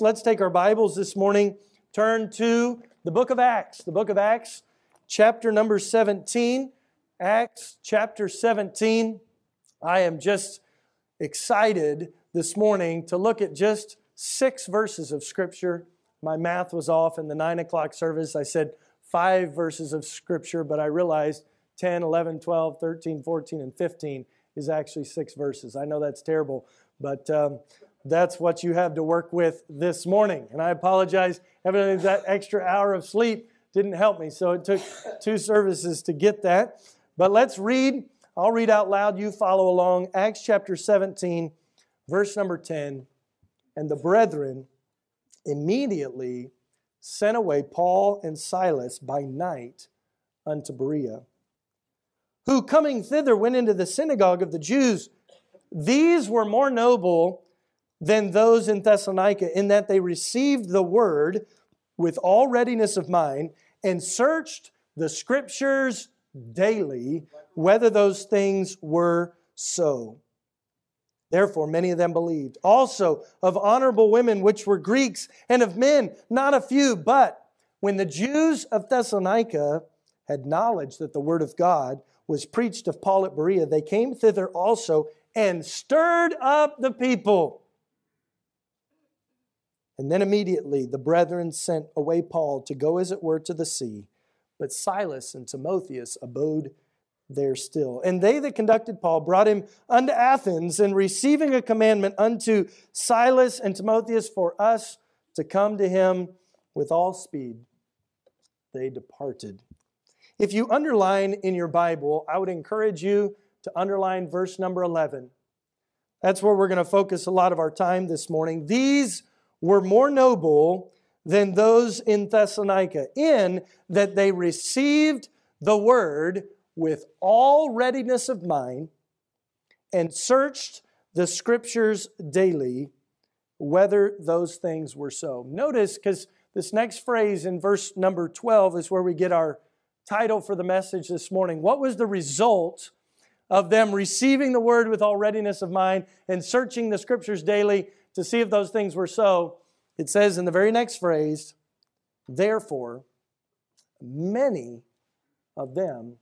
Let's take our Bibles this morning, turn to the book of Acts, the book of Acts, chapter number 17. Acts chapter 17. I am just excited this morning to look at just six verses of Scripture. My math was off in the nine o'clock service. I said five verses of Scripture, but I realized 10, 11, 12, 13, 14, and 15 is actually six verses. I know that's terrible, but um, that's what you have to work with this morning. And I apologize, evidently that extra hour of sleep didn't help me, so it took two services to get that. But let's read. I'll read out loud, you follow along. Acts chapter 17, verse number 10. And the brethren immediately sent away Paul and Silas by night unto Berea, who coming thither went into the synagogue of the Jews. These were more noble than those in Thessalonica, in that they received the word with all readiness of mind and searched the scriptures daily whether those things were so. Therefore, many of them believed. Also, of honorable women which were Greeks, and of men, not a few. But when the Jews of Thessalonica had knowledge that the word of God was preached of Paul at Berea, they came thither also and stirred up the people. And then immediately the brethren sent away Paul to go, as it were, to the sea. But Silas and Timotheus abode there still. And they that conducted Paul brought him unto Athens, and receiving a commandment unto Silas and Timotheus for us to come to him with all speed, they departed. If you underline in your Bible, I would encourage you to underline verse number 11. That's where we're going to focus a lot of our time this morning. These were more noble than those in Thessalonica, in that they received the word with all readiness of mind and searched the scriptures daily whether those things were so. Notice, because this next phrase in verse number 12 is where we get our title for the message this morning. What was the result of them receiving the word with all readiness of mind and searching the scriptures daily to see if those things were so, it says in the very next phrase, therefore, many of them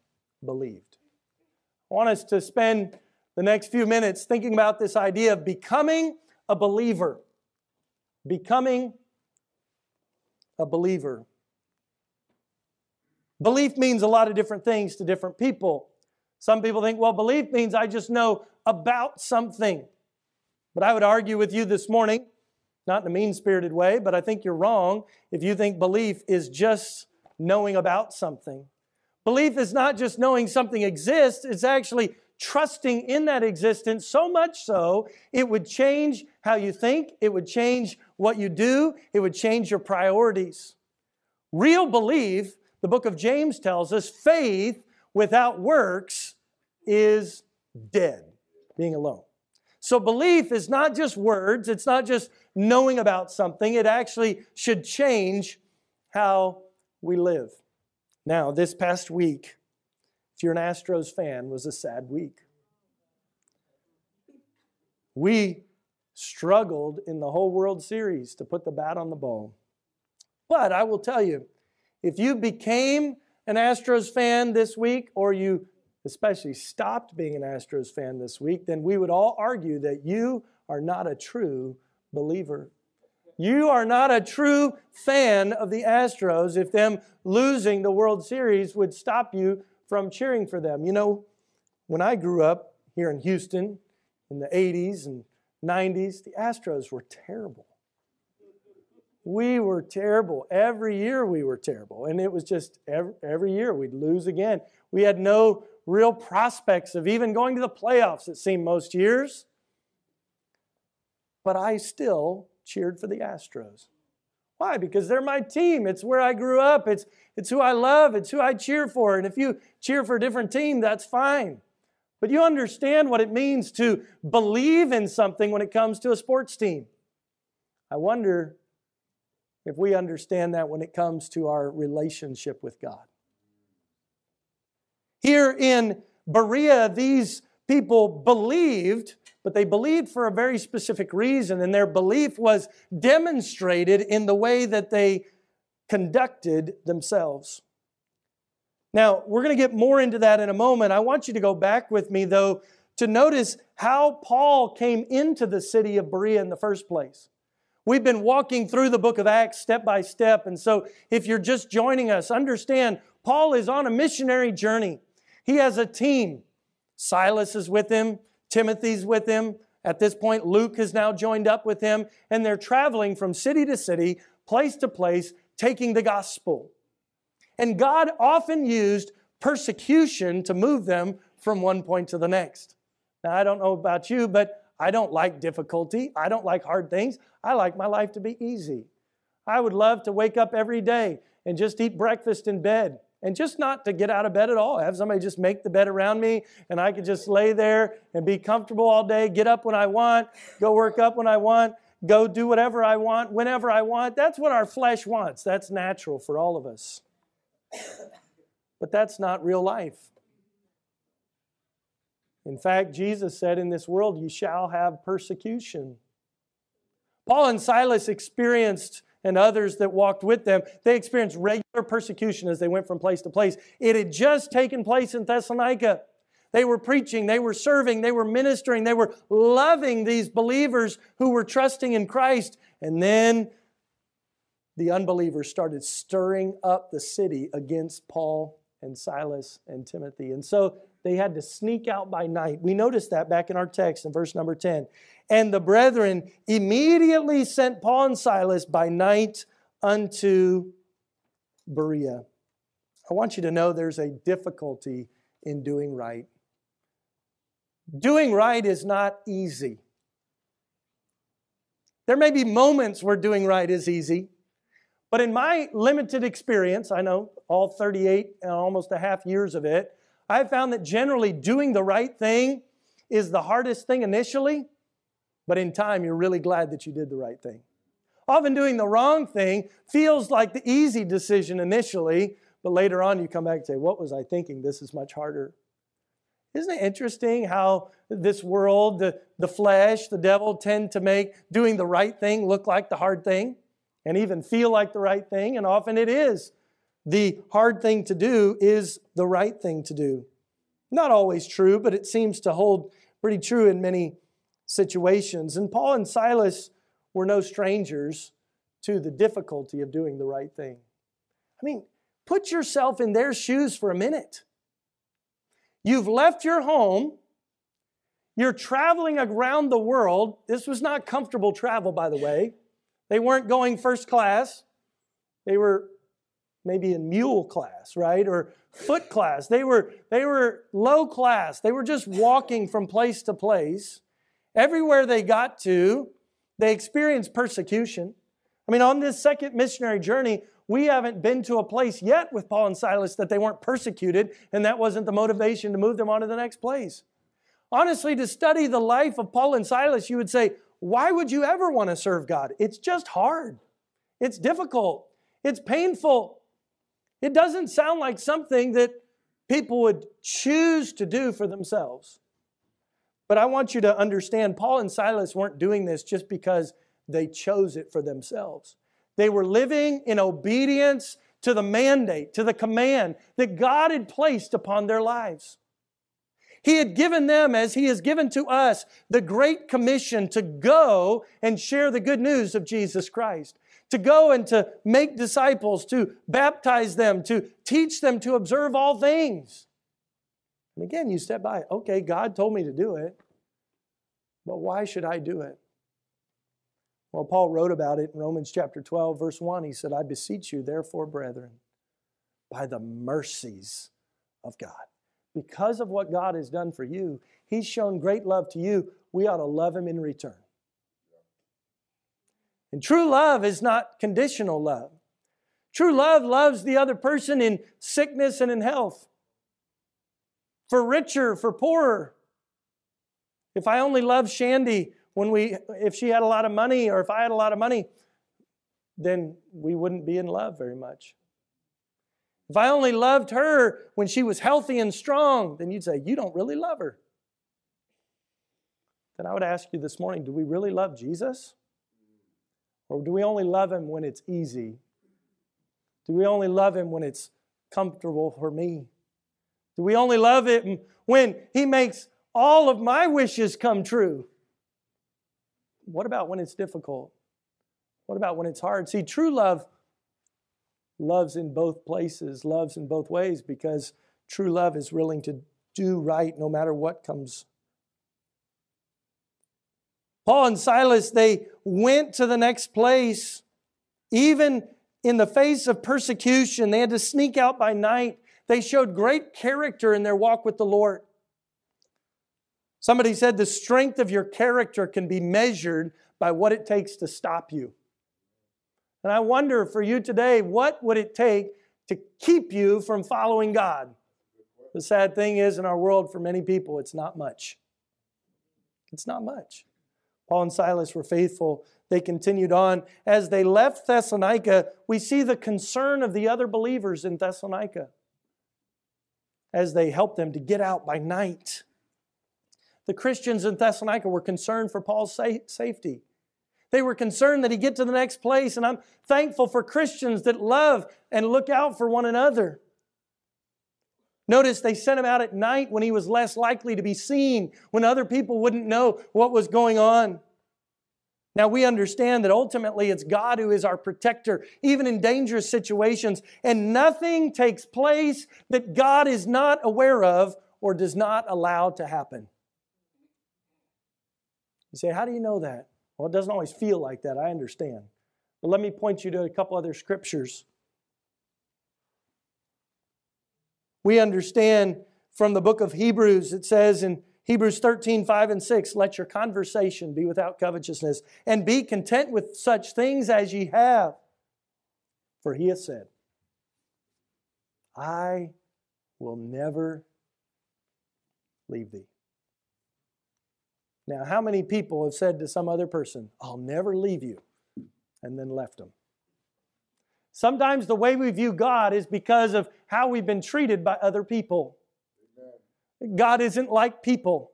believed. I want us to spend the next few minutes thinking about this idea of becoming a believer. Becoming a believer. Belief means a lot of different things to different people. Some people think, well, belief means I just know about something. But I would argue with you this morning, not in a mean spirited way, but I think you're wrong if you think belief is just knowing about something. Belief is not just knowing something exists, it's actually trusting in that existence so much so it would change how you think, it would change what you do, it would change your priorities. Real belief, the book of James tells us, faith without works is dead, being alone. So belief is not just words, it's not just knowing about something, it actually should change how we live. Now, this past week, if you're an Astros fan, was a sad week. We struggled in the whole World Series to put the bat on the ball. But I will tell you, if you became an Astros fan this week or you especially stopped being an Astros fan this week, then we would all argue that you are not a true believer. You are not a true fan of the Astros if them losing the World Series would stop you from cheering for them. You know, when I grew up here in Houston in the 80s and 90s, the Astros were terrible. We were terrible. Every year we were terrible. And it was just every, every year we'd lose again. We had no real prospects of even going to the playoffs, it seemed most years. But I still cheered for the Astros. Why? Because they're my team. It's where I grew up. It's, it's who I love. It's who I cheer for. And if you cheer for a different team, that's fine. But you understand what it means to believe in something when it comes to a sports team. I wonder if we understand that when it comes to our relationship with God. Here in Berea, these people believed but they believed for a very specific reason, and their belief was demonstrated in the way that they conducted themselves. Now, we're going to get more into that in a moment. I want you to go back with me, though, to notice how Paul came into the city of Berea in the first place. We've been walking through the book of Acts step by step, and so if you're just joining us, understand Paul is on a missionary journey. He has a team. Silas is with him, Timothy's with him. At this point, Luke has now joined up with him, and they're traveling from city to city, place to place, taking the gospel. And God often used persecution to move them from one point to the next. Now, I don't know about you, but I don't like difficulty. I don't like hard things. I like my life to be easy. I would love to wake up every day and just eat breakfast in bed and just not to get out of bed at all. Have somebody just make the bed around me and I could just lay there and be comfortable all day, get up when I want, go work up when I want, go do whatever I want, whenever I want. That's what our flesh wants. That's natural for all of us. But that's not real life. In fact, Jesus said, In this world you shall have persecution. Paul and Silas experienced, and others that walked with them, they experienced regular persecution as they went from place to place. It had just taken place in Thessalonica. They were preaching, they were serving, they were ministering, they were loving these believers who were trusting in Christ. And then the unbelievers started stirring up the city against Paul and Silas and Timothy. And so they had to sneak out by night. We noticed that back in our text in verse number 10. And the brethren immediately sent Paul and Silas by night unto Berea. I want you to know there's a difficulty in doing right. Doing right is not easy. There may be moments where doing right is easy, but in my limited experience, I know all 38 and almost a half years of it, I've found that generally doing the right thing is the hardest thing initially, but in time, you're really glad that you did the right thing. Often doing the wrong thing feels like the easy decision initially, but later on you come back and say, What was I thinking? This is much harder. Isn't it interesting how this world, the, the flesh, the devil tend to make doing the right thing look like the hard thing and even feel like the right thing? And often it is. The hard thing to do is the right thing to do. Not always true, but it seems to hold pretty true in many situations. And Paul and Silas were no strangers to the difficulty of doing the right thing. I mean, put yourself in their shoes for a minute. You've left your home. You're traveling around the world. This was not comfortable travel, by the way. They weren't going first class. They were maybe in mule class, right? Or foot class. They were, they were low class. They were just walking from place to place. Everywhere they got to, they experienced persecution. I mean, on this second missionary journey, we haven't been to a place yet with Paul and Silas that they weren't persecuted, and that wasn't the motivation to move them on to the next place. Honestly, to study the life of Paul and Silas, you would say, why would you ever want to serve God? It's just hard. It's difficult. It's painful. It doesn't sound like something that people would choose to do for themselves. But I want you to understand Paul and Silas weren't doing this just because they chose it for themselves. They were living in obedience to the mandate, to the command that God had placed upon their lives. He had given them, as He has given to us, the great commission to go and share the good news of Jesus Christ to go and to make disciples, to baptize them, to teach them to observe all things. And again, you step by, okay, God told me to do it, but why should I do it? Well, Paul wrote about it in Romans chapter 12, verse 1. He said, I beseech you, therefore, brethren, by the mercies of God. Because of what God has done for you, He's shown great love to you. We ought to love Him in return. And true love is not conditional love. True love loves the other person in sickness and in health, for richer, for poorer. If I only loved Shandy when we, if she had a lot of money, or if I had a lot of money, then we wouldn't be in love very much. If I only loved her when she was healthy and strong, then you'd say, You don't really love her. Then I would ask you this morning do we really love Jesus? Or do we only love him when it's easy? Do we only love him when it's comfortable for me? Do we only love him when he makes all of my wishes come true? What about when it's difficult? What about when it's hard? See, true love loves in both places, loves in both ways, because true love is willing to do right no matter what comes. Paul and Silas, they went to the next place, even in the face of persecution. They had to sneak out by night. They showed great character in their walk with the Lord. Somebody said the strength of your character can be measured by what it takes to stop you. And I wonder for you today, what would it take to keep you from following God? The sad thing is, in our world, for many people, it's not much. It's not much. Paul and Silas were faithful. They continued on. As they left Thessalonica, we see the concern of the other believers in Thessalonica as they helped them to get out by night. The Christians in Thessalonica were concerned for Paul's safety. They were concerned that he get to the next place, and I'm thankful for Christians that love and look out for one another. Notice they sent him out at night when he was less likely to be seen, when other people wouldn't know what was going on. Now we understand that ultimately it's God who is our protector, even in dangerous situations, and nothing takes place that God is not aware of or does not allow to happen. You say, How do you know that? Well, it doesn't always feel like that, I understand. But let me point you to a couple other scriptures. We understand from the book of Hebrews, it says in Hebrews 13, 5 and 6, let your conversation be without covetousness, and be content with such things as ye have. For he has said, I will never leave thee. Now, how many people have said to some other person, I'll never leave you, and then left them? Sometimes the way we view God is because of how we've been treated by other people. God isn't like people.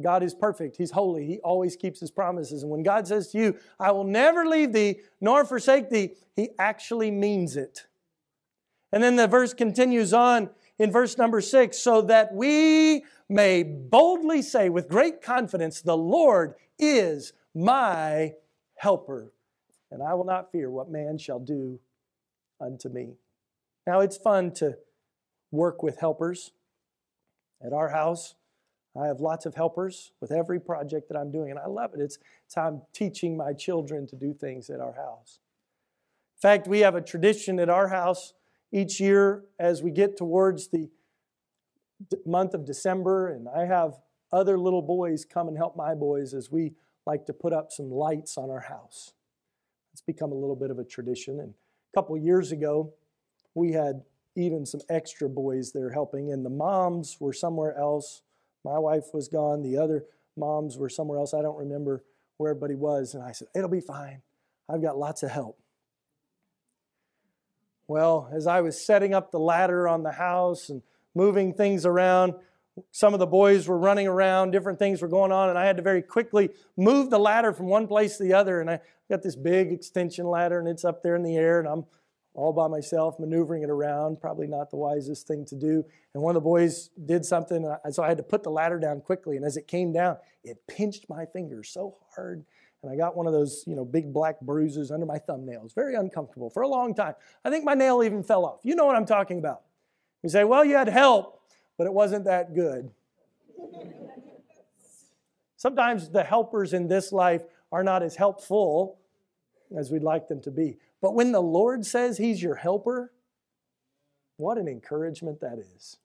God is perfect. He's holy. He always keeps his promises. And when God says to you, I will never leave thee nor forsake thee, he actually means it. And then the verse continues on in verse number six so that we may boldly say with great confidence, The Lord is my helper and I will not fear what man shall do unto me. Now, it's fun to work with helpers. At our house, I have lots of helpers with every project that I'm doing, and I love it. It's, it's how I'm teaching my children to do things at our house. In fact, we have a tradition at our house each year as we get towards the month of December, and I have other little boys come and help my boys as we like to put up some lights on our house. It's become a little bit of a tradition. And a couple years ago, we had even some extra boys there helping, and the moms were somewhere else. My wife was gone, the other moms were somewhere else. I don't remember where everybody was. And I said, It'll be fine. I've got lots of help. Well, as I was setting up the ladder on the house and moving things around, some of the boys were running around, different things were going on, and I had to very quickly move the ladder from one place to the other. And I got this big extension ladder, and it's up there in the air, and I'm all by myself maneuvering it around. Probably not the wisest thing to do. And one of the boys did something, uh, so I had to put the ladder down quickly. And as it came down, it pinched my fingers so hard. And I got one of those, you know, big black bruises under my thumbnails. Very uncomfortable for a long time. I think my nail even fell off. You know what I'm talking about. You say, well, you had help but it wasn't that good. Sometimes the helpers in this life are not as helpful as we'd like them to be. But when the Lord says He's your helper, what an encouragement that is.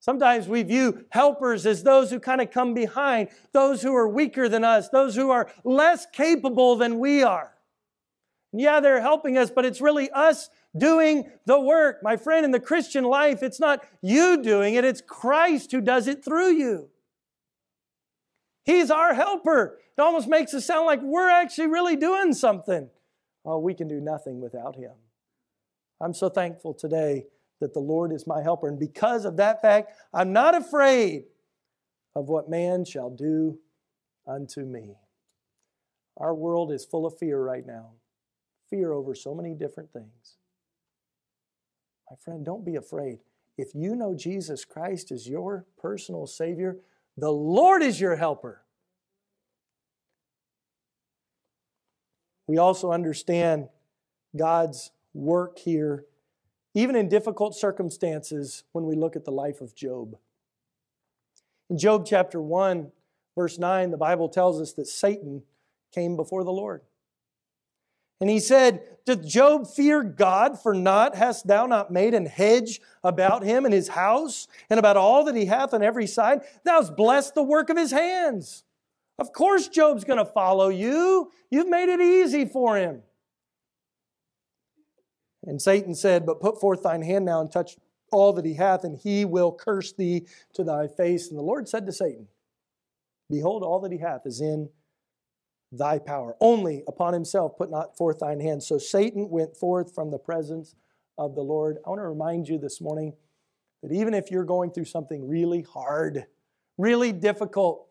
Sometimes we view helpers as those who kind of come behind, those who are weaker than us, those who are less capable than we are. Yeah, they're helping us, but it's really us doing the work. My friend, in the Christian life, it's not you doing it, it's Christ who does it through you. He's our helper. It almost makes it sound like we're actually really doing something. Oh, we can do nothing without Him. I'm so thankful today that the Lord is my helper. And because of that fact, I'm not afraid of what man shall do unto me. Our world is full of fear right now. Fear over so many different things. My friend, don't be afraid. If you know Jesus Christ is your personal Savior, the Lord is your helper. We also understand God's work here, even in difficult circumstances, when we look at the life of Job. In Job chapter 1, verse 9, the Bible tells us that Satan came before the Lord. And he said, Doth Job fear God for naught? Hast thou not made an hedge about him and his house, and about all that he hath on every side? Thou hast blessed the work of his hands. Of course, Job's going to follow you. You've made it easy for him. And Satan said, But put forth thine hand now and touch all that he hath, and he will curse thee to thy face. And the Lord said to Satan, Behold, all that he hath is in thy power. Only upon himself put not forth thine hand. So Satan went forth from the presence of the Lord. I want to remind you this morning that even if you're going through something really hard, really difficult,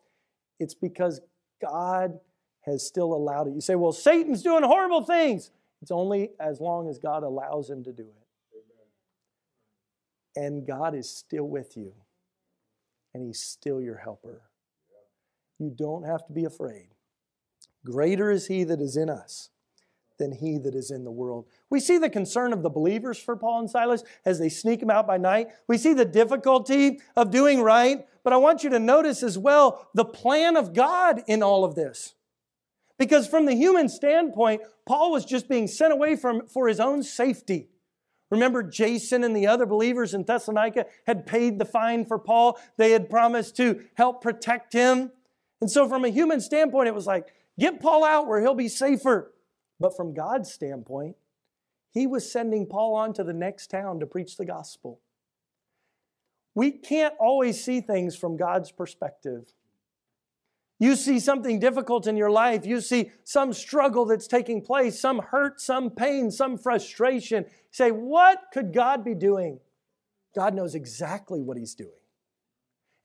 it's because God has still allowed it. You say, well, Satan's doing horrible things. It's only as long as God allows him to do it. And God is still with you, and He's still your helper. You don't have to be afraid. Greater is He that is in us than he that is in the world. We see the concern of the believers for Paul and Silas as they sneak them out by night. We see the difficulty of doing right, but I want you to notice as well the plan of God in all of this. Because from the human standpoint, Paul was just being sent away from for his own safety. Remember, Jason and the other believers in Thessalonica had paid the fine for Paul. They had promised to help protect him. And so, from a human standpoint, it was like, get Paul out where he'll be safer. But from God's standpoint, he was sending Paul on to the next town to preach the gospel. We can't always see things from God's perspective. You see something difficult in your life, you see some struggle that's taking place, some hurt, some pain, some frustration. Say, What could God be doing? God knows exactly what He's doing.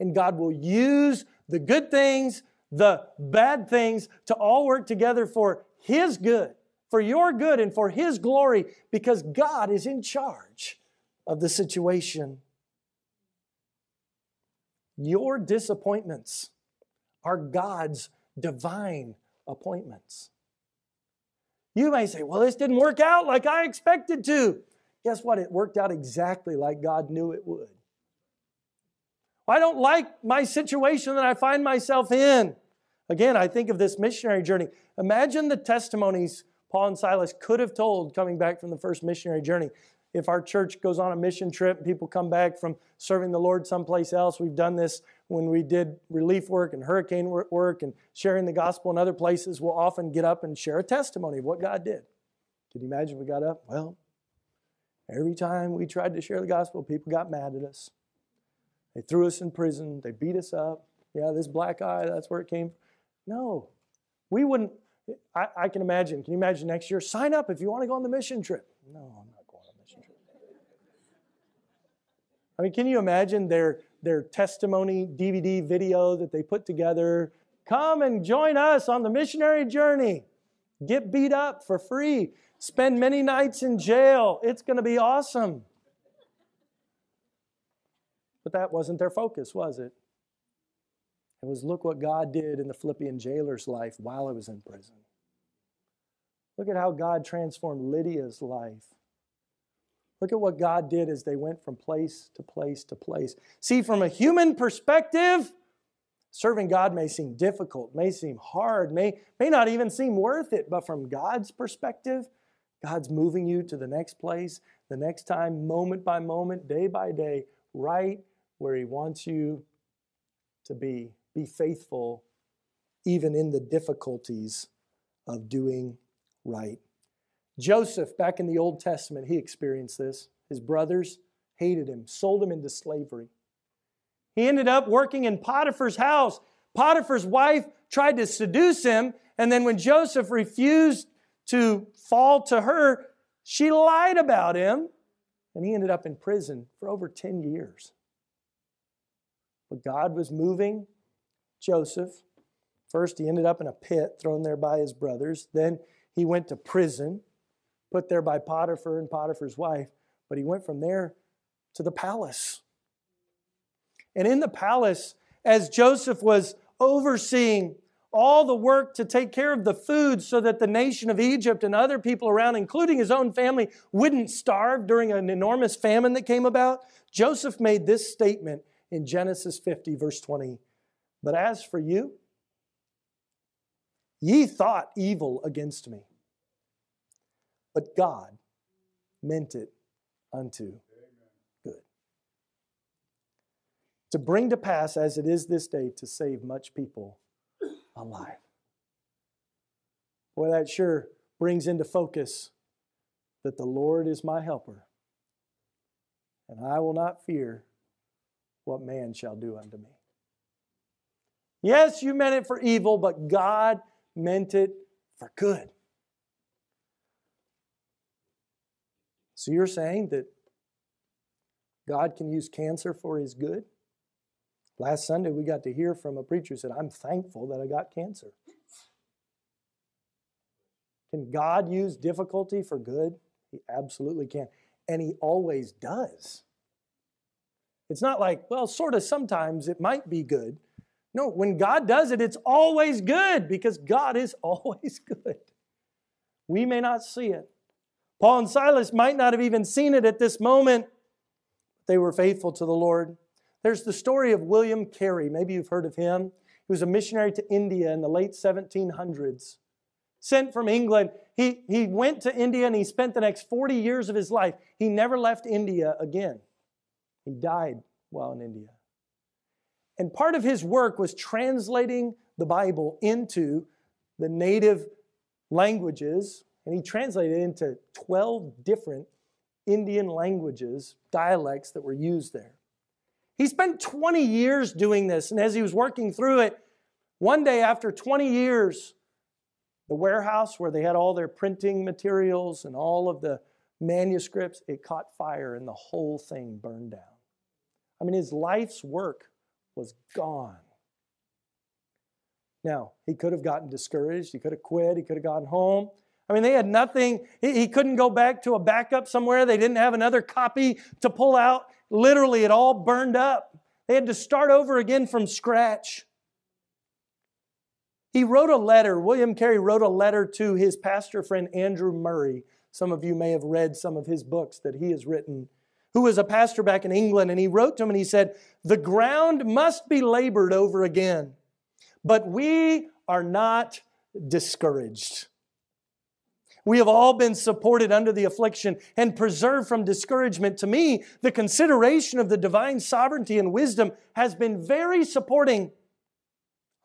And God will use the good things, the bad things to all work together for His good, for your good, and for His glory, because God is in charge of the situation. Your disappointments are God's divine appointments. You may say, well, this didn't work out like I expected to. Guess what? It worked out exactly like God knew it would. I don't like my situation that I find myself in. Again, I think of this missionary journey. Imagine the testimonies Paul and Silas could have told coming back from the first missionary journey if our church goes on a mission trip, people come back from serving the Lord someplace else. We've done this when we did relief work and hurricane work and sharing the gospel in other places. We'll often get up and share a testimony of what God did. Can you imagine we got up? Well, every time we tried to share the gospel, people got mad at us. They threw us in prison. They beat us up. Yeah, this black eye, that's where it came from. No, we wouldn't. I, I can imagine. Can you imagine next year? Sign up if you want to go on the mission trip. No, I'm not going on a mission trip. I mean, can you imagine their, their testimony DVD video that they put together? Come and join us on the missionary journey. Get beat up for free. Spend many nights in jail. It's going to be awesome. But that wasn't their focus, was it? It was look what God did in the Philippian jailer's life while he was in prison. Look at how God transformed Lydia's life. Look at what God did as they went from place to place to place. See, from a human perspective, serving God may seem difficult, may seem hard, may, may not even seem worth it, but from God's perspective, God's moving you to the next place, the next time, moment by moment, day by day, right where He wants you to be. Be faithful even in the difficulties of doing right. Joseph, back in the Old Testament, he experienced this. His brothers hated him, sold him into slavery. He ended up working in Potiphar's house. Potiphar's wife tried to seduce him, and then when Joseph refused to fall to her, she lied about him, and he ended up in prison for over 10 years. But God was moving Joseph. First, he ended up in a pit thrown there by his brothers. Then he went to prison, put there by Potiphar and Potiphar's wife. But he went from there to the palace. And in the palace, as Joseph was overseeing all the work to take care of the food so that the nation of Egypt and other people around, including his own family, wouldn't starve during an enormous famine that came about, Joseph made this statement in Genesis 50, verse 20. But as for you, ye thought evil against me, but God meant it unto good. To bring to pass, as it is this day, to save much people alive. Boy, that sure brings into focus that the Lord is my helper, and I will not fear what man shall do unto me. Yes, you meant it for evil, but God meant it for good. So you're saying that God can use cancer for his good? Last Sunday, we got to hear from a preacher who said, I'm thankful that I got cancer. Can God use difficulty for good? He absolutely can. And He always does. It's not like, well, sort of sometimes it might be good. No, when God does it, it's always good because God is always good. We may not see it. Paul and Silas might not have even seen it at this moment. They were faithful to the Lord. There's the story of William Carey. Maybe you've heard of him. He was a missionary to India in the late 1700s. Sent from England, he, he went to India and he spent the next 40 years of his life. He never left India again. He died while in India. And part of his work was translating the Bible into the native languages, and he translated it into 12 different Indian languages, dialects that were used there. He spent 20 years doing this, and as he was working through it, one day after 20 years, the warehouse where they had all their printing materials and all of the manuscripts, it caught fire and the whole thing burned down. I mean, his life's work was gone. Now, he could have gotten discouraged. He could have quit. He could have gone home. I mean, they had nothing. He couldn't go back to a backup somewhere. They didn't have another copy to pull out. Literally, it all burned up. They had to start over again from scratch. He wrote a letter, William Carey wrote a letter to his pastor friend Andrew Murray. Some of you may have read some of his books that he has written, who was a pastor back in England. And he wrote to him and he said, The ground must be labored over again, but we are not discouraged. We have all been supported under the affliction and preserved from discouragement. To me, the consideration of the divine sovereignty and wisdom has been very supporting.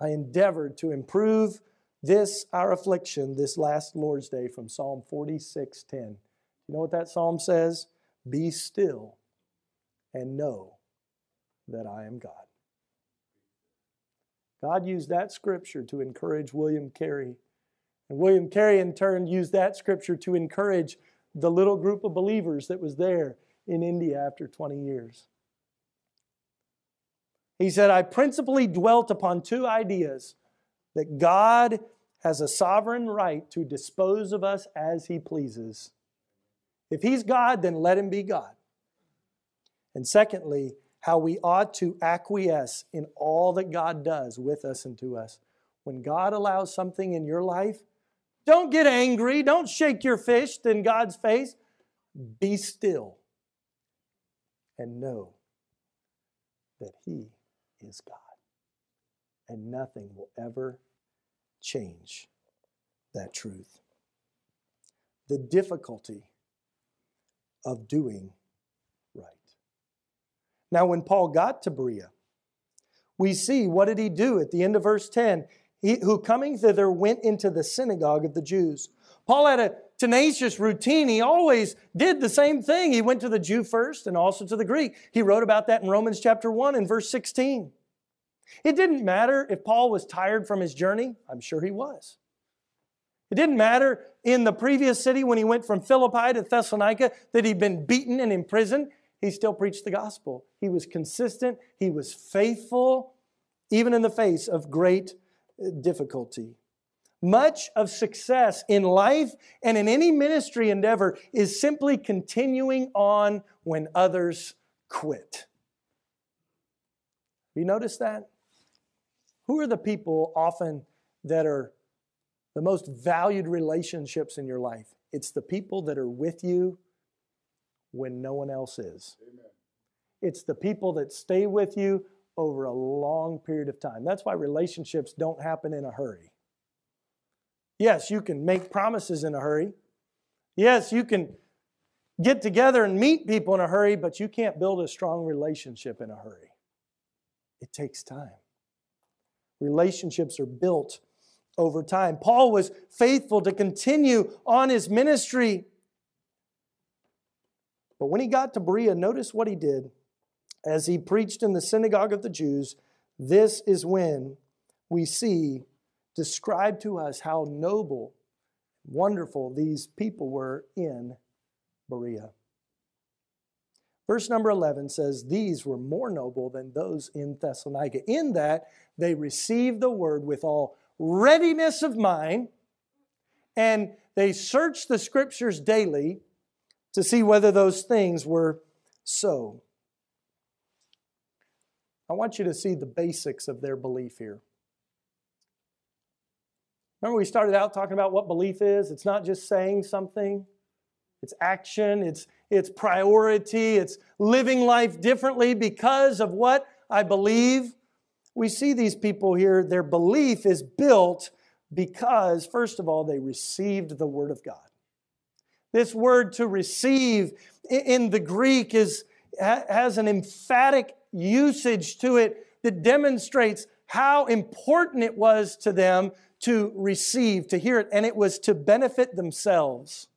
I endeavored to improve this our affliction this last Lord's Day from Psalm 46:10. You know what that psalm says? Be still and know that I am God. God used that scripture to encourage William Carey and William Carey, in turn, used that scripture to encourage the little group of believers that was there in India after 20 years. He said, I principally dwelt upon two ideas that God has a sovereign right to dispose of us as he pleases. If he's God, then let him be God. And secondly, how we ought to acquiesce in all that God does with us and to us. When God allows something in your life, don't get angry. Don't shake your fist in God's face. Be still and know that He is God. And nothing will ever change that truth. The difficulty of doing right. Now, when Paul got to Berea, we see what did he do at the end of verse 10? he, who coming thither went into the synagogue of the Jews. Paul had a tenacious routine. He always did the same thing. He went to the Jew first and also to the Greek. He wrote about that in Romans chapter 1 and verse 16. It didn't matter if Paul was tired from his journey. I'm sure he was. It didn't matter in the previous city when he went from Philippi to Thessalonica that he'd been beaten and imprisoned. He still preached the gospel. He was consistent. He was faithful even in the face of great uh, difficulty. Much of success in life and in any ministry endeavor is simply continuing on when others quit. You notice that? Who are the people often that are the most valued relationships in your life? It's the people that are with you when no one else is. Amen. It's the people that stay with you over a long period of time. That's why relationships don't happen in a hurry. Yes, you can make promises in a hurry. Yes, you can get together and meet people in a hurry, but you can't build a strong relationship in a hurry. It takes time. Relationships are built over time. Paul was faithful to continue on his ministry. But when he got to Berea, notice what he did. As he preached in the synagogue of the Jews, this is when we see described to us how noble, wonderful these people were in Berea. Verse number 11 says, These were more noble than those in Thessalonica, in that they received the word with all readiness of mind, and they searched the scriptures daily to see whether those things were so. I want you to see the basics of their belief here. Remember, we started out talking about what belief is? It's not just saying something, it's action, it's, it's priority, it's living life differently because of what I believe. We see these people here, their belief is built because, first of all, they received the Word of God. This word to receive in the Greek is, has an emphatic usage to it that demonstrates how important it was to them to receive, to hear it, and it was to benefit themselves.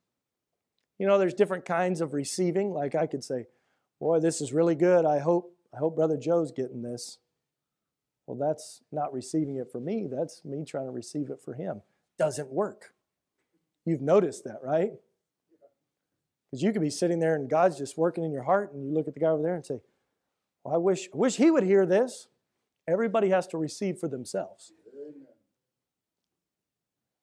You know, there's different kinds of receiving. Like I could say, Boy, this is really good. I hope, I hope Brother Joe's getting this. Well, that's not receiving it for me. That's me trying to receive it for him. Doesn't work. You've noticed that, right? Because you could be sitting there and God's just working in your heart, and you look at the guy over there and say, Well, I wish, I wish he would hear this. Everybody has to receive for themselves.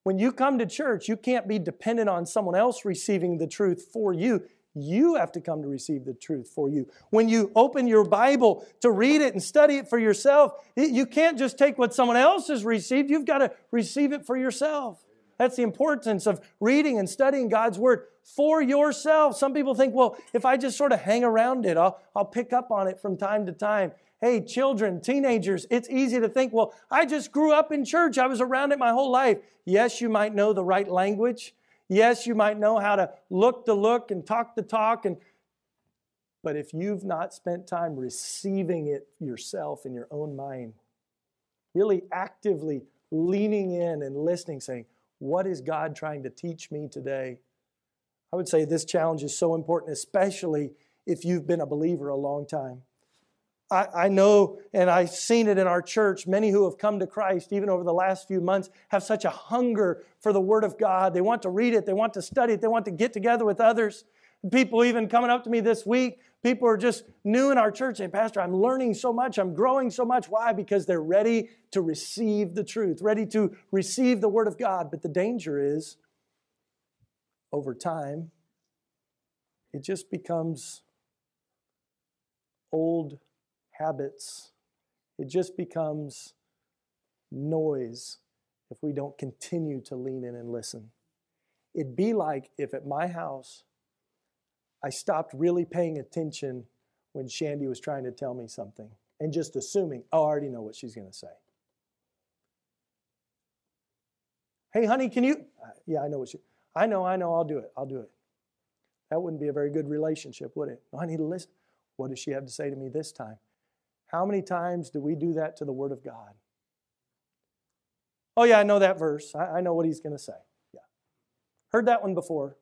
When you come to church, you can't be dependent on someone else receiving the truth for you. You have to come to receive the truth for you. When you open your Bible to read it and study it for yourself, you can't just take what someone else has received. You've got to receive it for yourself. That's the importance of reading and studying God's Word for yourself. Some people think, well, if I just sort of hang around it, I'll, I'll pick up on it from time to time. Hey, children, teenagers, it's easy to think, well, I just grew up in church. I was around it my whole life. Yes, you might know the right language. Yes, you might know how to look the look and talk the talk and but if you've not spent time receiving it yourself in your own mind, really actively leaning in and listening, saying, What is God trying to teach me today? I would say this challenge is so important, especially if you've been a believer a long time. I, I know, and I've seen it in our church, many who have come to Christ, even over the last few months, have such a hunger for the Word of God. They want to read it, they want to study it, they want to get together with others. People even coming up to me this week, people are just new in our church saying, Pastor, I'm learning so much, I'm growing so much. Why? Because they're ready to receive the truth, ready to receive the Word of God. But the danger is, over time, it just becomes old habits. It just becomes noise if we don't continue to lean in and listen. It'd be like if at my house I stopped really paying attention when Shandy was trying to tell me something and just assuming, oh, I already know what she's going to say. Hey, honey, can you? Uh, yeah, I know what you. I know, I know, I'll do it. I'll do it. That wouldn't be a very good relationship, would it? No, I need to listen. What does she have to say to me this time? How many times do we do that to the Word of God? Oh, yeah, I know that verse. I, I know what he's going to say. Yeah. Heard that one before.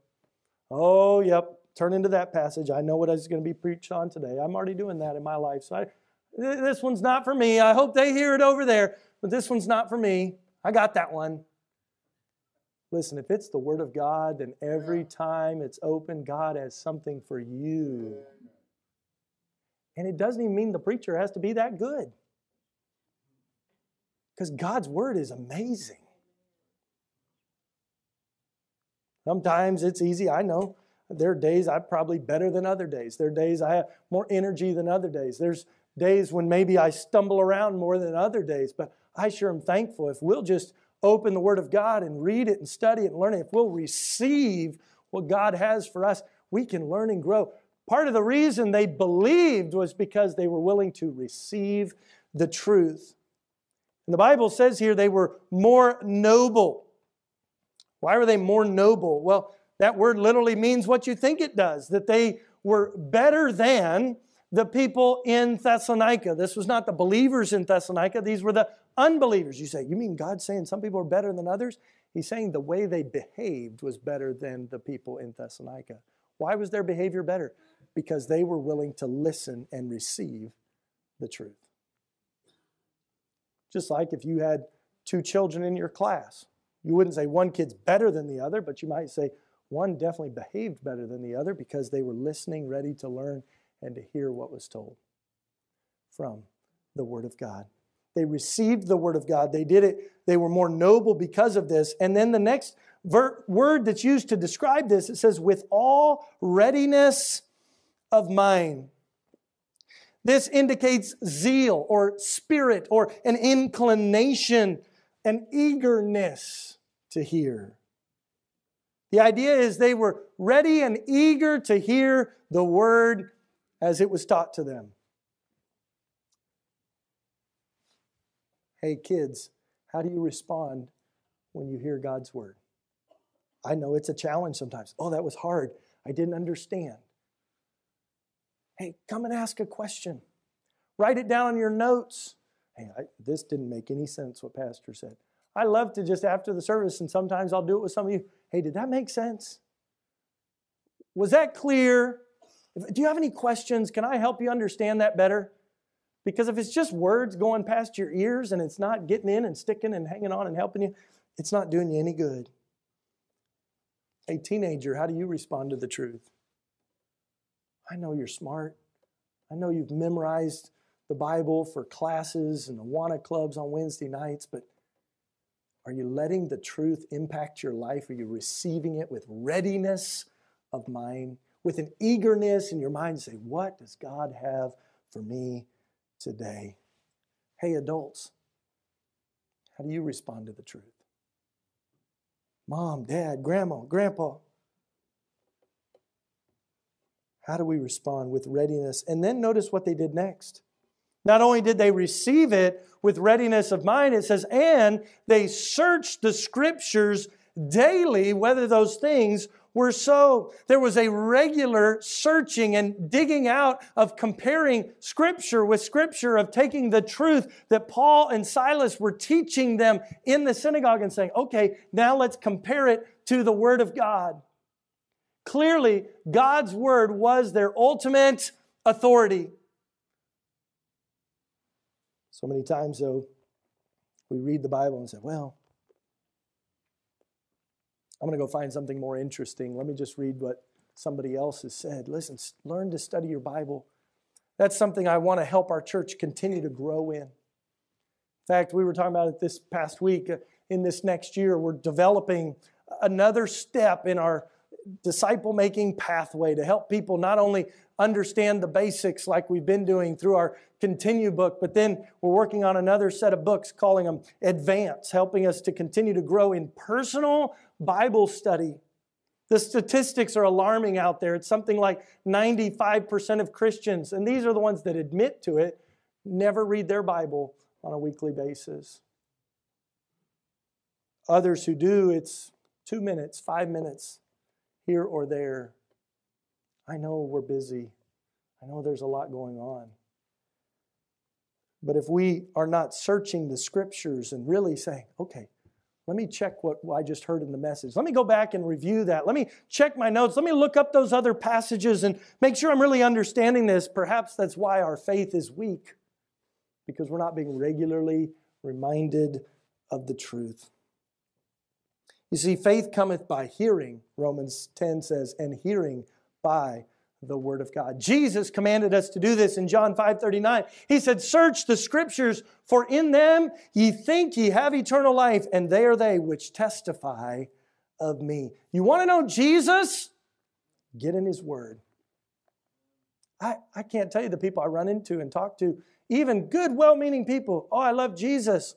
Oh, yep. Turn into that passage. I know what is going to be preached on today. I'm already doing that in my life. So I, this one's not for me. I hope they hear it over there, but this one's not for me. I got that one. Listen, if it's the Word of God, then every time it's open, God has something for you. And it doesn't even mean the preacher has to be that good. Because God's word is amazing. Sometimes it's easy, I know. There are days I'm probably better than other days. There are days I have more energy than other days. There's days when maybe I stumble around more than other days, but I sure am thankful if we'll just open the Word of God and read it and study it and learn it, if we'll receive what God has for us, we can learn and grow. Part of the reason they believed was because they were willing to receive the truth. And the Bible says here they were more noble. Why were they more noble? Well, that word literally means what you think it does, that they were better than the people in Thessalonica. This was not the believers in Thessalonica, these were the unbelievers. You say, You mean God's saying some people are better than others? He's saying the way they behaved was better than the people in Thessalonica. Why was their behavior better? Because they were willing to listen and receive the truth. Just like if you had two children in your class, you wouldn't say one kid's better than the other, but you might say one definitely behaved better than the other because they were listening, ready to learn, and to hear what was told from the Word of God. They received the Word of God. They did it. They were more noble because of this. And then the next ver- word that's used to describe this, it says, with all readiness of mind. This indicates zeal or spirit or an inclination, an eagerness to hear. The idea is they were ready and eager to hear the word as it was taught to them. Hey, kids, how do you respond when you hear God's word? I know it's a challenge sometimes. Oh, that was hard. I didn't understand. Hey, come and ask a question. Write it down in your notes. Hey, I, this didn't make any sense what Pastor said. I love to just after the service, and sometimes I'll do it with some of you. Hey, did that make sense? Was that clear? Do you have any questions? Can I help you understand that better? Because if it's just words going past your ears and it's not getting in and sticking and hanging on and helping you, it's not doing you any good. Hey, teenager, how do you respond to the truth? I know you're smart. I know you've memorized the Bible for classes and Awana clubs on Wednesday nights, but are you letting the truth impact your life? Are you receiving it with readiness of mind, with an eagerness in your mind to say, What does God have for me today? Hey, adults, how do you respond to the truth? Mom, dad, grandma, grandpa. How do we respond with readiness? And then notice what they did next. Not only did they receive it with readiness of mind, it says, and they searched the scriptures daily whether those things were so. There was a regular searching and digging out of comparing scripture with scripture, of taking the truth that Paul and Silas were teaching them in the synagogue and saying, okay, now let's compare it to the Word of God. Clearly, God's Word was their ultimate authority. So many times, though, we read the Bible and say, well, I'm going to go find something more interesting. Let me just read what somebody else has said. Listen, learn to study your Bible. That's something I want to help our church continue to grow in. In fact, we were talking about it this past week. Uh, in this next year, we're developing another step in our disciple making pathway to help people not only understand the basics like we've been doing through our continue book, but then we're working on another set of books calling them Advance, helping us to continue to grow in personal Bible study. The statistics are alarming out there. It's something like 95% of Christians, and these are the ones that admit to it, never read their Bible on a weekly basis. Others who do, it's two minutes, five minutes here or there. I know we're busy. I know there's a lot going on. But if we are not searching the scriptures and really saying, okay, let me check what I just heard in the message. Let me go back and review that. Let me check my notes. Let me look up those other passages and make sure I'm really understanding this. Perhaps that's why our faith is weak, because we're not being regularly reminded of the truth. You see, faith cometh by hearing, Romans 10 says, and hearing by the Word of God. Jesus commanded us to do this in John 5 39. He said, Search the Scriptures, for in them ye think ye have eternal life, and they are they which testify of me. You want to know Jesus? Get in His Word. I, I can't tell you the people I run into and talk to, even good, well meaning people. Oh, I love Jesus.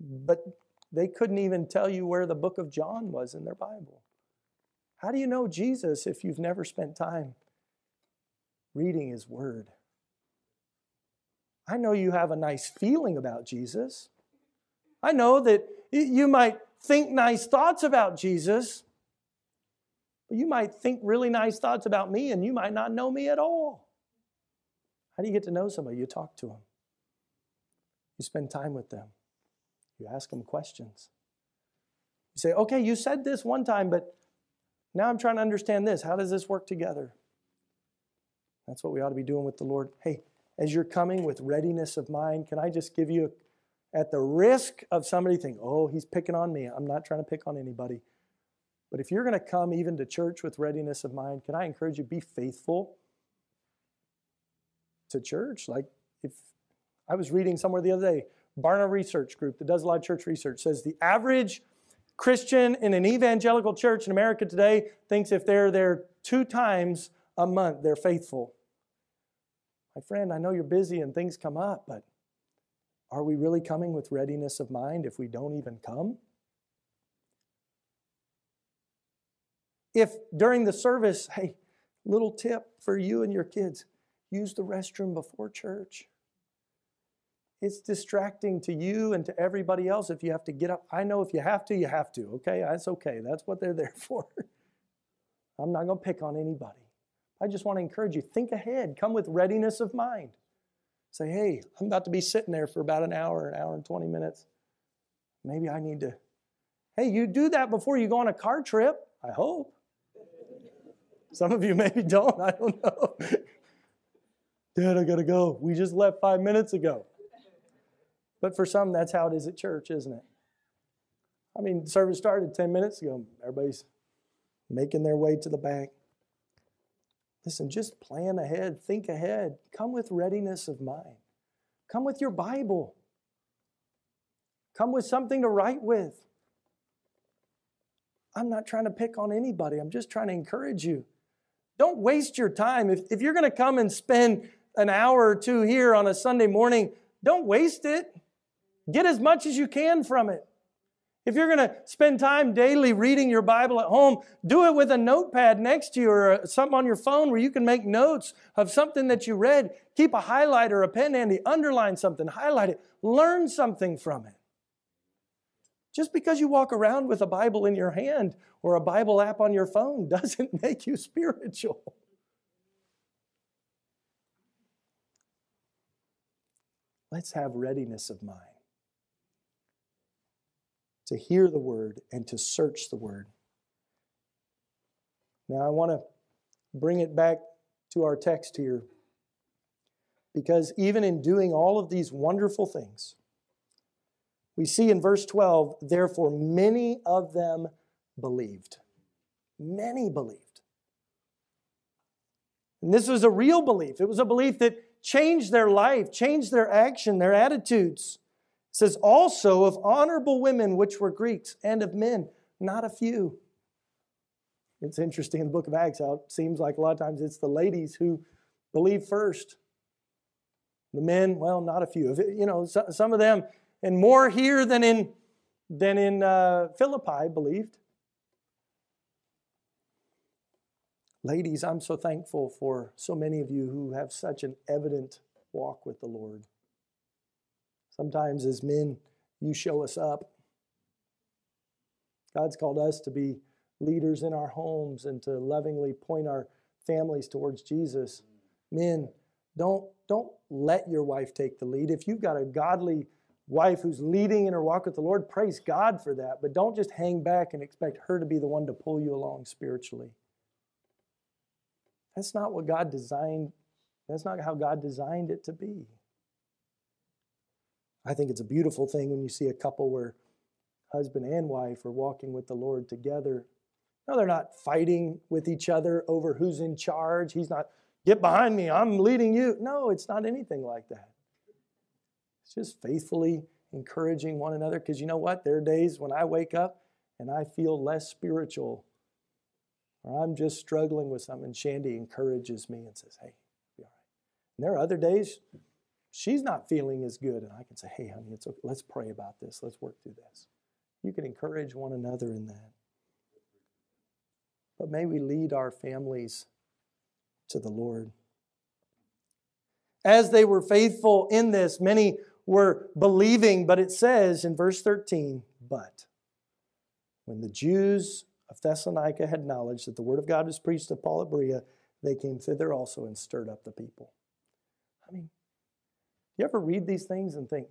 But they couldn't even tell you where the book of John was in their Bible. How do you know Jesus if you've never spent time reading his word? I know you have a nice feeling about Jesus. I know that you might think nice thoughts about Jesus, but you might think really nice thoughts about me and you might not know me at all. How do you get to know somebody? You talk to them, you spend time with them, you ask them questions. You say, okay, you said this one time, but now I'm trying to understand this. How does this work together? That's what we ought to be doing with the Lord. Hey, as you're coming with readiness of mind, can I just give you, at the risk of somebody thinking, oh, he's picking on me. I'm not trying to pick on anybody. But if you're going to come even to church with readiness of mind, can I encourage you to be faithful to church? Like if I was reading somewhere the other day, Barna Research Group that does a lot of church research says the average Christian in an evangelical church in America today thinks if they're there two times a month, they're faithful. My friend, I know you're busy and things come up, but are we really coming with readiness of mind if we don't even come? If during the service, hey, little tip for you and your kids, use the restroom before church. It's distracting to you and to everybody else if you have to get up. I know if you have to, you have to, okay? That's okay. That's what they're there for. I'm not going to pick on anybody. I just want to encourage you think ahead, come with readiness of mind. Say, hey, I'm about to be sitting there for about an hour, an hour and 20 minutes. Maybe I need to. Hey, you do that before you go on a car trip, I hope. Some of you maybe don't, I don't know. Dad, I got to go. We just left five minutes ago. But for some, that's how it is at church, isn't it? I mean, service started 10 minutes ago. Everybody's making their way to the back. Listen, just plan ahead, think ahead. Come with readiness of mind. Come with your Bible. Come with something to write with. I'm not trying to pick on anybody, I'm just trying to encourage you. Don't waste your time. If, if you're going to come and spend an hour or two here on a Sunday morning, don't waste it. Get as much as you can from it. If you're going to spend time daily reading your Bible at home, do it with a notepad next to you or uh, something on your phone where you can make notes of something that you read. Keep a highlighter, a pen handy, underline something, highlight it, learn something from it. Just because you walk around with a Bible in your hand or a Bible app on your phone doesn't make you spiritual. Let's have readiness of mind to hear the word and to search the word. Now, I want to bring it back to our text here because even in doing all of these wonderful things, we see in verse 12, therefore, many of them believed. Many believed. And this was a real belief. It was a belief that changed their life, changed their action, their attitudes. Says, also of honorable women which were Greeks, and of men, not a few. It's interesting in the book of Acts how it seems like a lot of times it's the ladies who believe first. The men, well, not a few. You know, some of them, and more here than in than in uh, Philippi, believed. Ladies, I'm so thankful for so many of you who have such an evident walk with the Lord. Sometimes, as men, you show us up. God's called us to be leaders in our homes and to lovingly point our families towards Jesus. Men, don't, don't let your wife take the lead. If you've got a godly wife who's leading in her walk with the Lord, praise God for that. But don't just hang back and expect her to be the one to pull you along spiritually. That's not what God designed. That's not how God designed it to be. I think it's a beautiful thing when you see a couple where husband and wife are walking with the Lord together No, they're not fighting with each other over who's in charge. He's not, get behind me, I'm leading you. No, it's not anything like that. It's just faithfully encouraging one another because you know what? There are days when I wake up and I feel less spiritual or I'm just struggling with something. Shandy encourages me and says, hey, be all right. And there are other days she's not feeling as good and I can say, hey, honey, it's okay. Let's pray about this. Let's work through this. You can encourage one another in that. But may we lead our families to the Lord. As they were faithful in this, many were believing, but it says in verse 13, but when the Jews of Thessalonica had knowledge that the word of God was preached to Paul at Berea, they came thither also and stirred up the people. You ever read these things and think,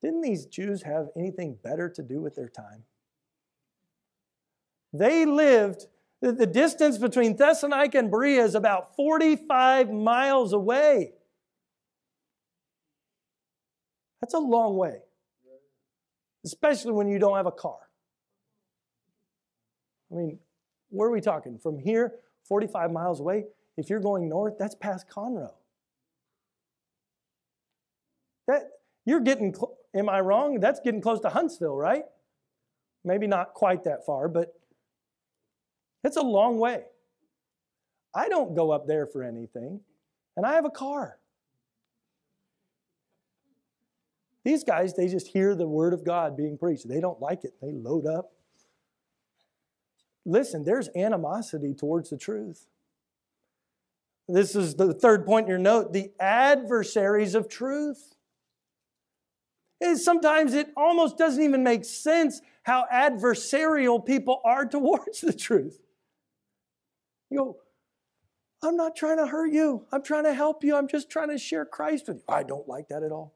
didn't these Jews have anything better to do with their time? They lived, the distance between Thessalonica and Berea is about 45 miles away. That's a long way, especially when you don't have a car. I mean, where are we talking? From here, 45 miles away, if you're going north, that's past Conroe. That you're getting am I wrong? That's getting close to Huntsville, right? Maybe not quite that far, but it's a long way. I don't go up there for anything, and I have a car. These guys, they just hear the word of God being preached. They don't like it. They load up. Listen, there's animosity towards the truth. This is the third point in your note the adversaries of truth. Sometimes it almost doesn't even make sense how adversarial people are towards the truth. You go, I'm not trying to hurt you. I'm trying to help you. I'm just trying to share Christ with you. I don't like that at all.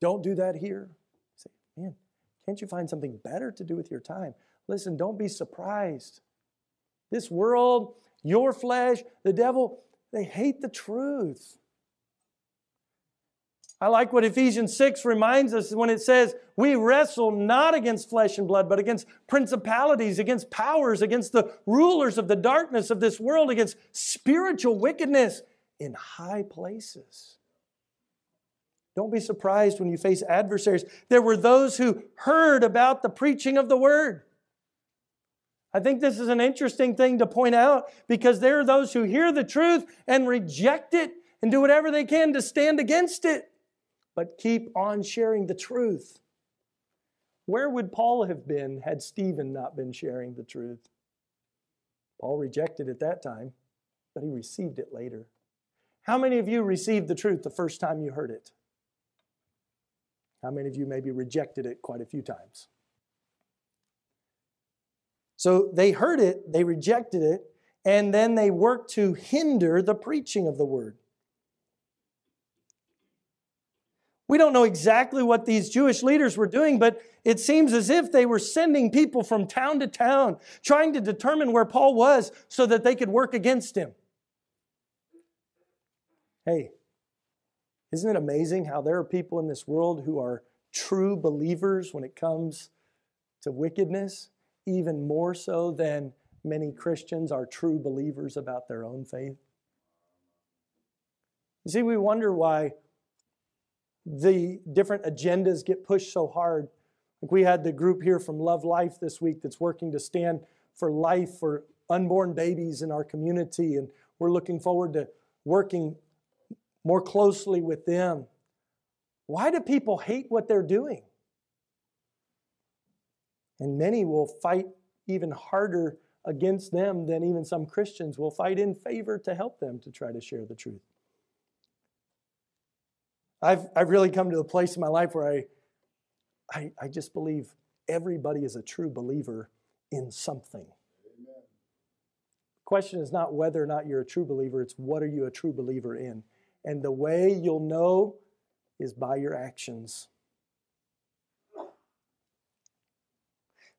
Don't do that here. Say, man, can't you find something better to do with your time? Listen, don't be surprised. This world, your flesh, the devil, they hate the truth. I like what Ephesians 6 reminds us when it says, We wrestle not against flesh and blood, but against principalities, against powers, against the rulers of the darkness of this world, against spiritual wickedness in high places. Don't be surprised when you face adversaries. There were those who heard about the preaching of the word. I think this is an interesting thing to point out because there are those who hear the truth and reject it and do whatever they can to stand against it, but keep on sharing the truth. Where would Paul have been had Stephen not been sharing the truth? Paul rejected it that time, but he received it later. How many of you received the truth the first time you heard it? How many of you maybe rejected it quite a few times? So they heard it, they rejected it, and then they worked to hinder the preaching of the word. We don't know exactly what these Jewish leaders were doing, but it seems as if they were sending people from town to town, trying to determine where Paul was so that they could work against him. Hey, isn't it amazing how there are people in this world who are true believers when it comes to wickedness, even more so than many Christians are true believers about their own faith? You see, we wonder why the different agendas get pushed so hard. Like we had the group here from Love Life this week that's working to stand for life for unborn babies in our community, and we're looking forward to working more closely with them. Why do people hate what they're doing? And many will fight even harder against them than even some Christians will fight in favor to help them to try to share the truth. I've, I've really come to the place in my life where I, I, I just believe everybody is a true believer in something. The question is not whether or not you're a true believer, it's what are you a true believer in? And the way you'll know is by your actions.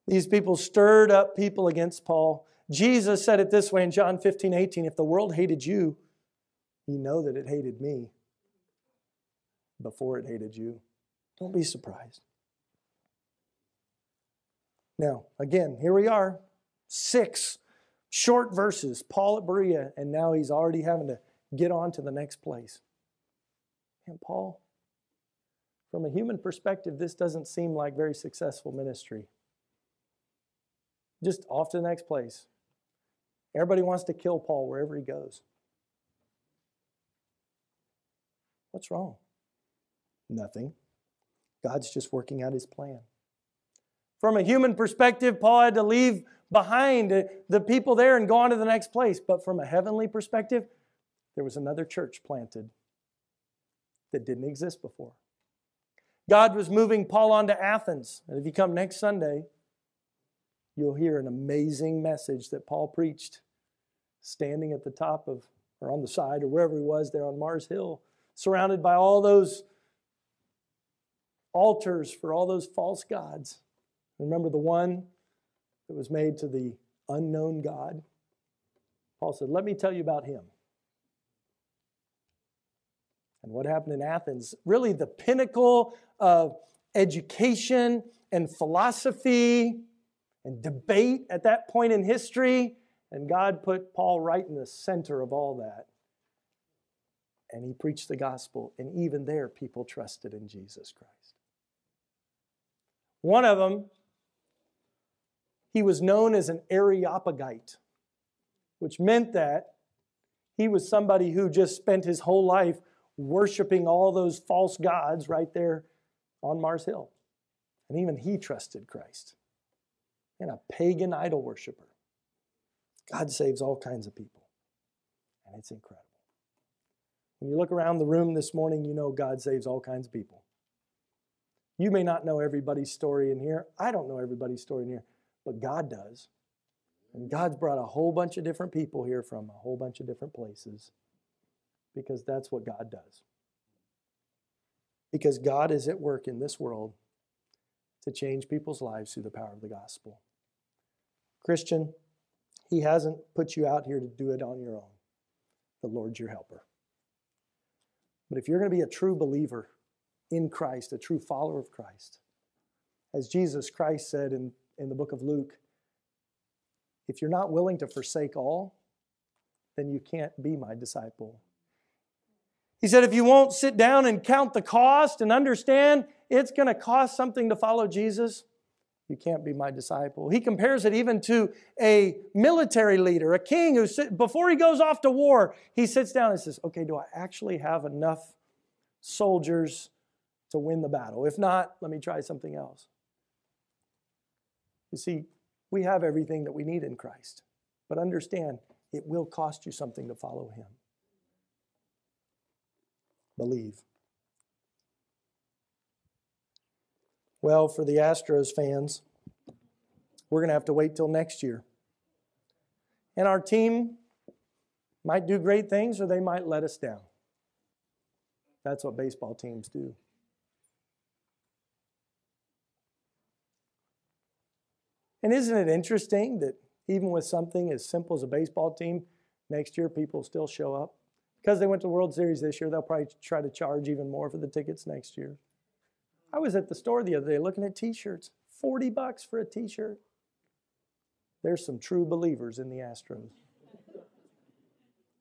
These people stirred up people against Paul. Jesus said it this way in John 15, 18 If the world hated you, you know that it hated me before it hated you. Don't be surprised. Now, again, here we are, six short verses, Paul at Berea, and now he's already having to get on to the next place. And Paul, from a human perspective, this doesn't seem like very successful ministry. Just off to the next place. Everybody wants to kill Paul wherever he goes. What's wrong? Nothing. God's just working out his plan. From a human perspective, Paul had to leave behind the people there and go on to the next place. But from a heavenly perspective, there was another church planted that didn't exist before. God was moving Paul on to Athens. And if you come next Sunday, you'll hear an amazing message that Paul preached standing at the top of, or on the side, or wherever he was there on Mars Hill, surrounded by all those altars for all those false gods. Remember the one that was made to the unknown God? Paul said, Let me tell you about him. And what happened in Athens, really the pinnacle of education and philosophy and debate at that point in history. And God put Paul right in the center of all that. And he preached the gospel. And even there, people trusted in Jesus Christ. One of them, he was known as an Areopagite, which meant that he was somebody who just spent his whole life worshiping all those false gods right there on Mars Hill. And even he trusted Christ. And a pagan idol worshiper. God saves all kinds of people. And it's incredible. When you look around the room this morning, you know God saves all kinds of people. You may not know everybody's story in here. I don't know everybody's story in here, but God does. And God's brought a whole bunch of different people here from a whole bunch of different places because that's what God does. Because God is at work in this world to change people's lives through the power of the gospel. Christian, He hasn't put you out here to do it on your own. The Lord's your helper. But if you're going to be a true believer in Christ, a true follower of Christ, as Jesus Christ said in, in the book of Luke, if you're not willing to forsake all, then you can't be my disciple. He said, if you won't sit down and count the cost and understand it's going to cost something to follow Jesus, you can't be my disciple. He compares it even to a military leader, a king who, before he goes off to war, he sits down and says, okay, do I actually have enough soldiers to win the battle? If not, let me try something else. You see, we have everything that we need in Christ, but understand it will cost you something to follow him believe. Well, for the Astros fans, we're going to have to wait till next year. And our team might do great things or they might let us down. That's what baseball teams do. And isn't it interesting that even with something as simple as a baseball team, next year people still show up? Because they went to the World Series this year, they'll probably try to charge even more for the tickets next year. I was at the store the other day looking at t-shirts. 40 bucks for a t-shirt. There's some true believers in the Astros.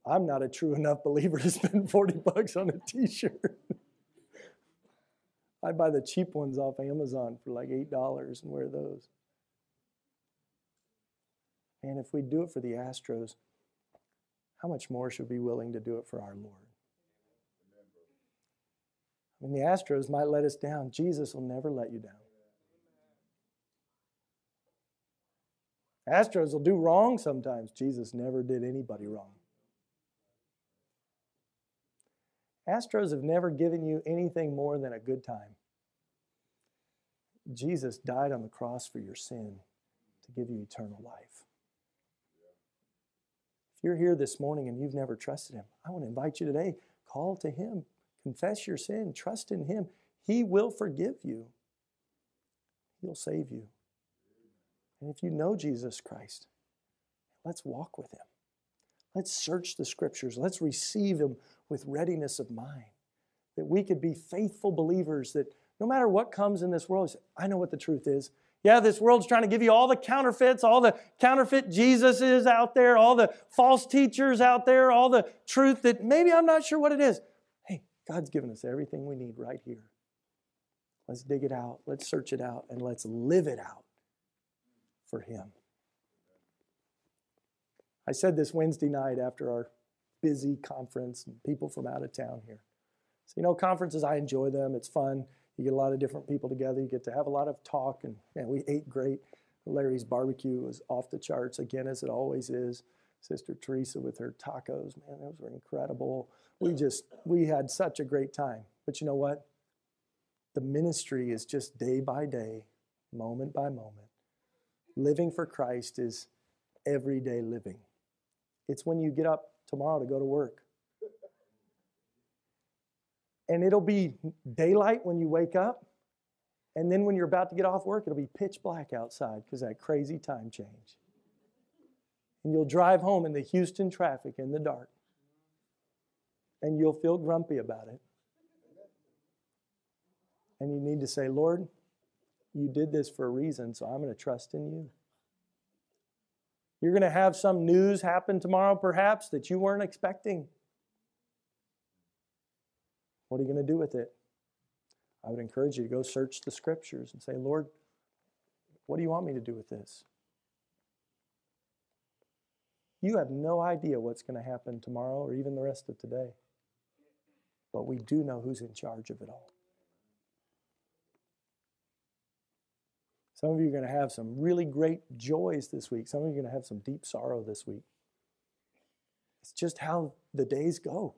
I'm not a true enough believer to spend 40 bucks on a t-shirt. I buy the cheap ones off Amazon for like $8 and wear those. And if we do it for the Astros, how much more should we be willing to do it for our Lord? When the Astros might let us down, Jesus will never let you down. Astros will do wrong sometimes. Jesus never did anybody wrong. Astros have never given you anything more than a good time. Jesus died on the cross for your sin to give you eternal life you're here this morning and you've never trusted Him, I want to invite you today. Call to Him, confess your sin, trust in Him. He will forgive you, He'll save you. And if you know Jesus Christ, let's walk with Him. Let's search the Scriptures. Let's receive Him with readiness of mind. That we could be faithful believers that no matter what comes in this world, I know what the truth is. Yeah, this world's trying to give you all the counterfeits, all the counterfeit Jesuses out there, all the false teachers out there, all the truth that maybe I'm not sure what it is. Hey, God's given us everything we need right here. Let's dig it out, let's search it out, and let's live it out for Him. I said this Wednesday night after our busy conference and people from out of town here. So, you know, conferences, I enjoy them. It's fun. You get a lot of different people together. You get to have a lot of talk, and man, we ate great. Larry's barbecue was off the charts again, as it always is. Sister Teresa with her tacos, man, those were incredible. We just we had such a great time. But you know what? The ministry is just day by day, moment by moment. Living for Christ is everyday living. It's when you get up tomorrow to go to work and it'll be daylight when you wake up. And then when you're about to get off work, it'll be pitch black outside because that crazy time change. And you'll drive home in the Houston traffic in the dark. And you'll feel grumpy about it. And you need to say, Lord, you did this for a reason, so I'm going to trust in you. You're going to have some news happen tomorrow, perhaps, that you weren't expecting. What are you going to do with it? I would encourage you to go search the scriptures and say, Lord, what do you want me to do with this? You have no idea what's going to happen tomorrow or even the rest of today. But we do know who's in charge of it all. Some of you are going to have some really great joys this week. Some of you are going to have some deep sorrow this week. It's just how the days go.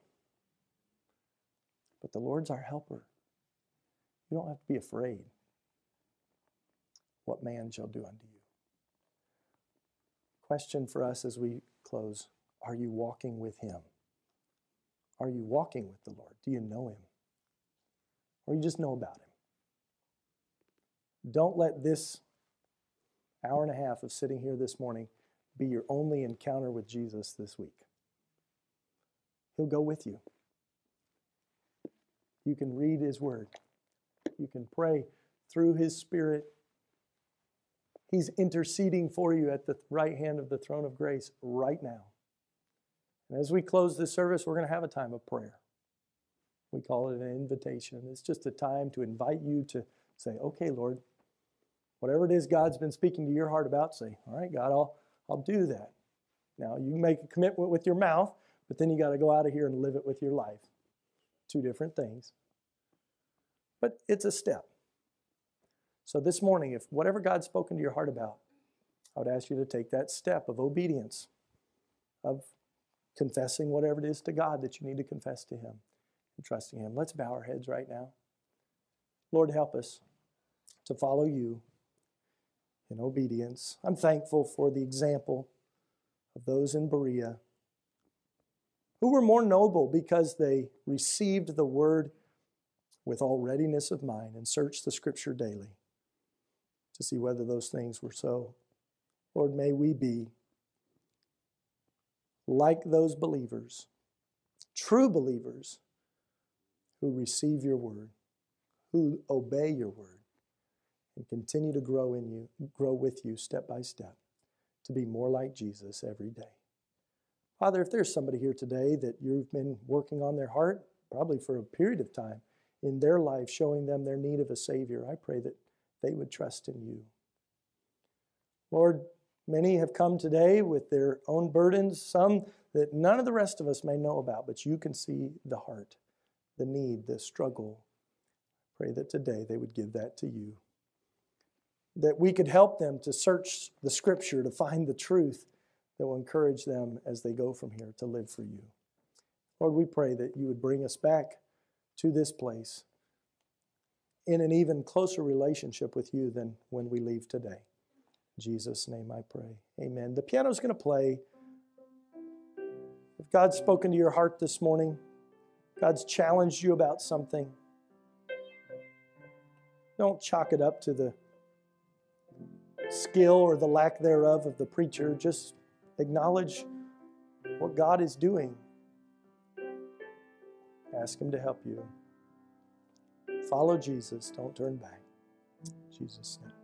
But the Lord's our helper. You don't have to be afraid what man shall do unto you. Question for us as we close Are you walking with Him? Are you walking with the Lord? Do you know Him? Or you just know about Him? Don't let this hour and a half of sitting here this morning be your only encounter with Jesus this week. He'll go with you. You can read His Word. You can pray through His Spirit. He's interceding for you at the right hand of the throne of grace right now. And as we close this service, we're going to have a time of prayer. We call it an invitation. It's just a time to invite you to say, okay, Lord, whatever it is God's been speaking to your heart about, say, all right, God, I'll, I'll do that. Now, you make a commitment with your mouth, but then you got to go out of here and live it with your life two different things. But it's a step. So this morning, if whatever God's spoken to your heart about, I would ask you to take that step of obedience, of confessing whatever it is to God that you need to confess to Him and trusting Him. Let's bow our heads right now. Lord, help us to follow you in obedience. I'm thankful for the example of those in Berea who were more noble because they received the word with all readiness of mind and searched the scripture daily to see whether those things were so. Lord, may we be like those believers, true believers, who receive your word, who obey your word, and continue to grow in you, grow with you step by step to be more like Jesus every day. Father, if there's somebody here today that you've been working on their heart, probably for a period of time in their life, showing them their need of a Savior, I pray that they would trust in you. Lord, many have come today with their own burdens, some that none of the rest of us may know about, but you can see the heart, the need, the struggle. Pray that today they would give that to you. That we could help them to search the Scripture to find the truth that will encourage them as they go from here to live for you. Lord, we pray that you would bring us back to this place in an even closer relationship with you than when we leave today. In Jesus' name I pray. Amen. The piano's going to play. If God's spoken to your heart this morning, God's challenged you about something, don't chalk it up to the skill or the lack thereof of the preacher. Just Acknowledge what God is doing. Ask Him to help you. Follow Jesus. Don't turn back. Jesus' name.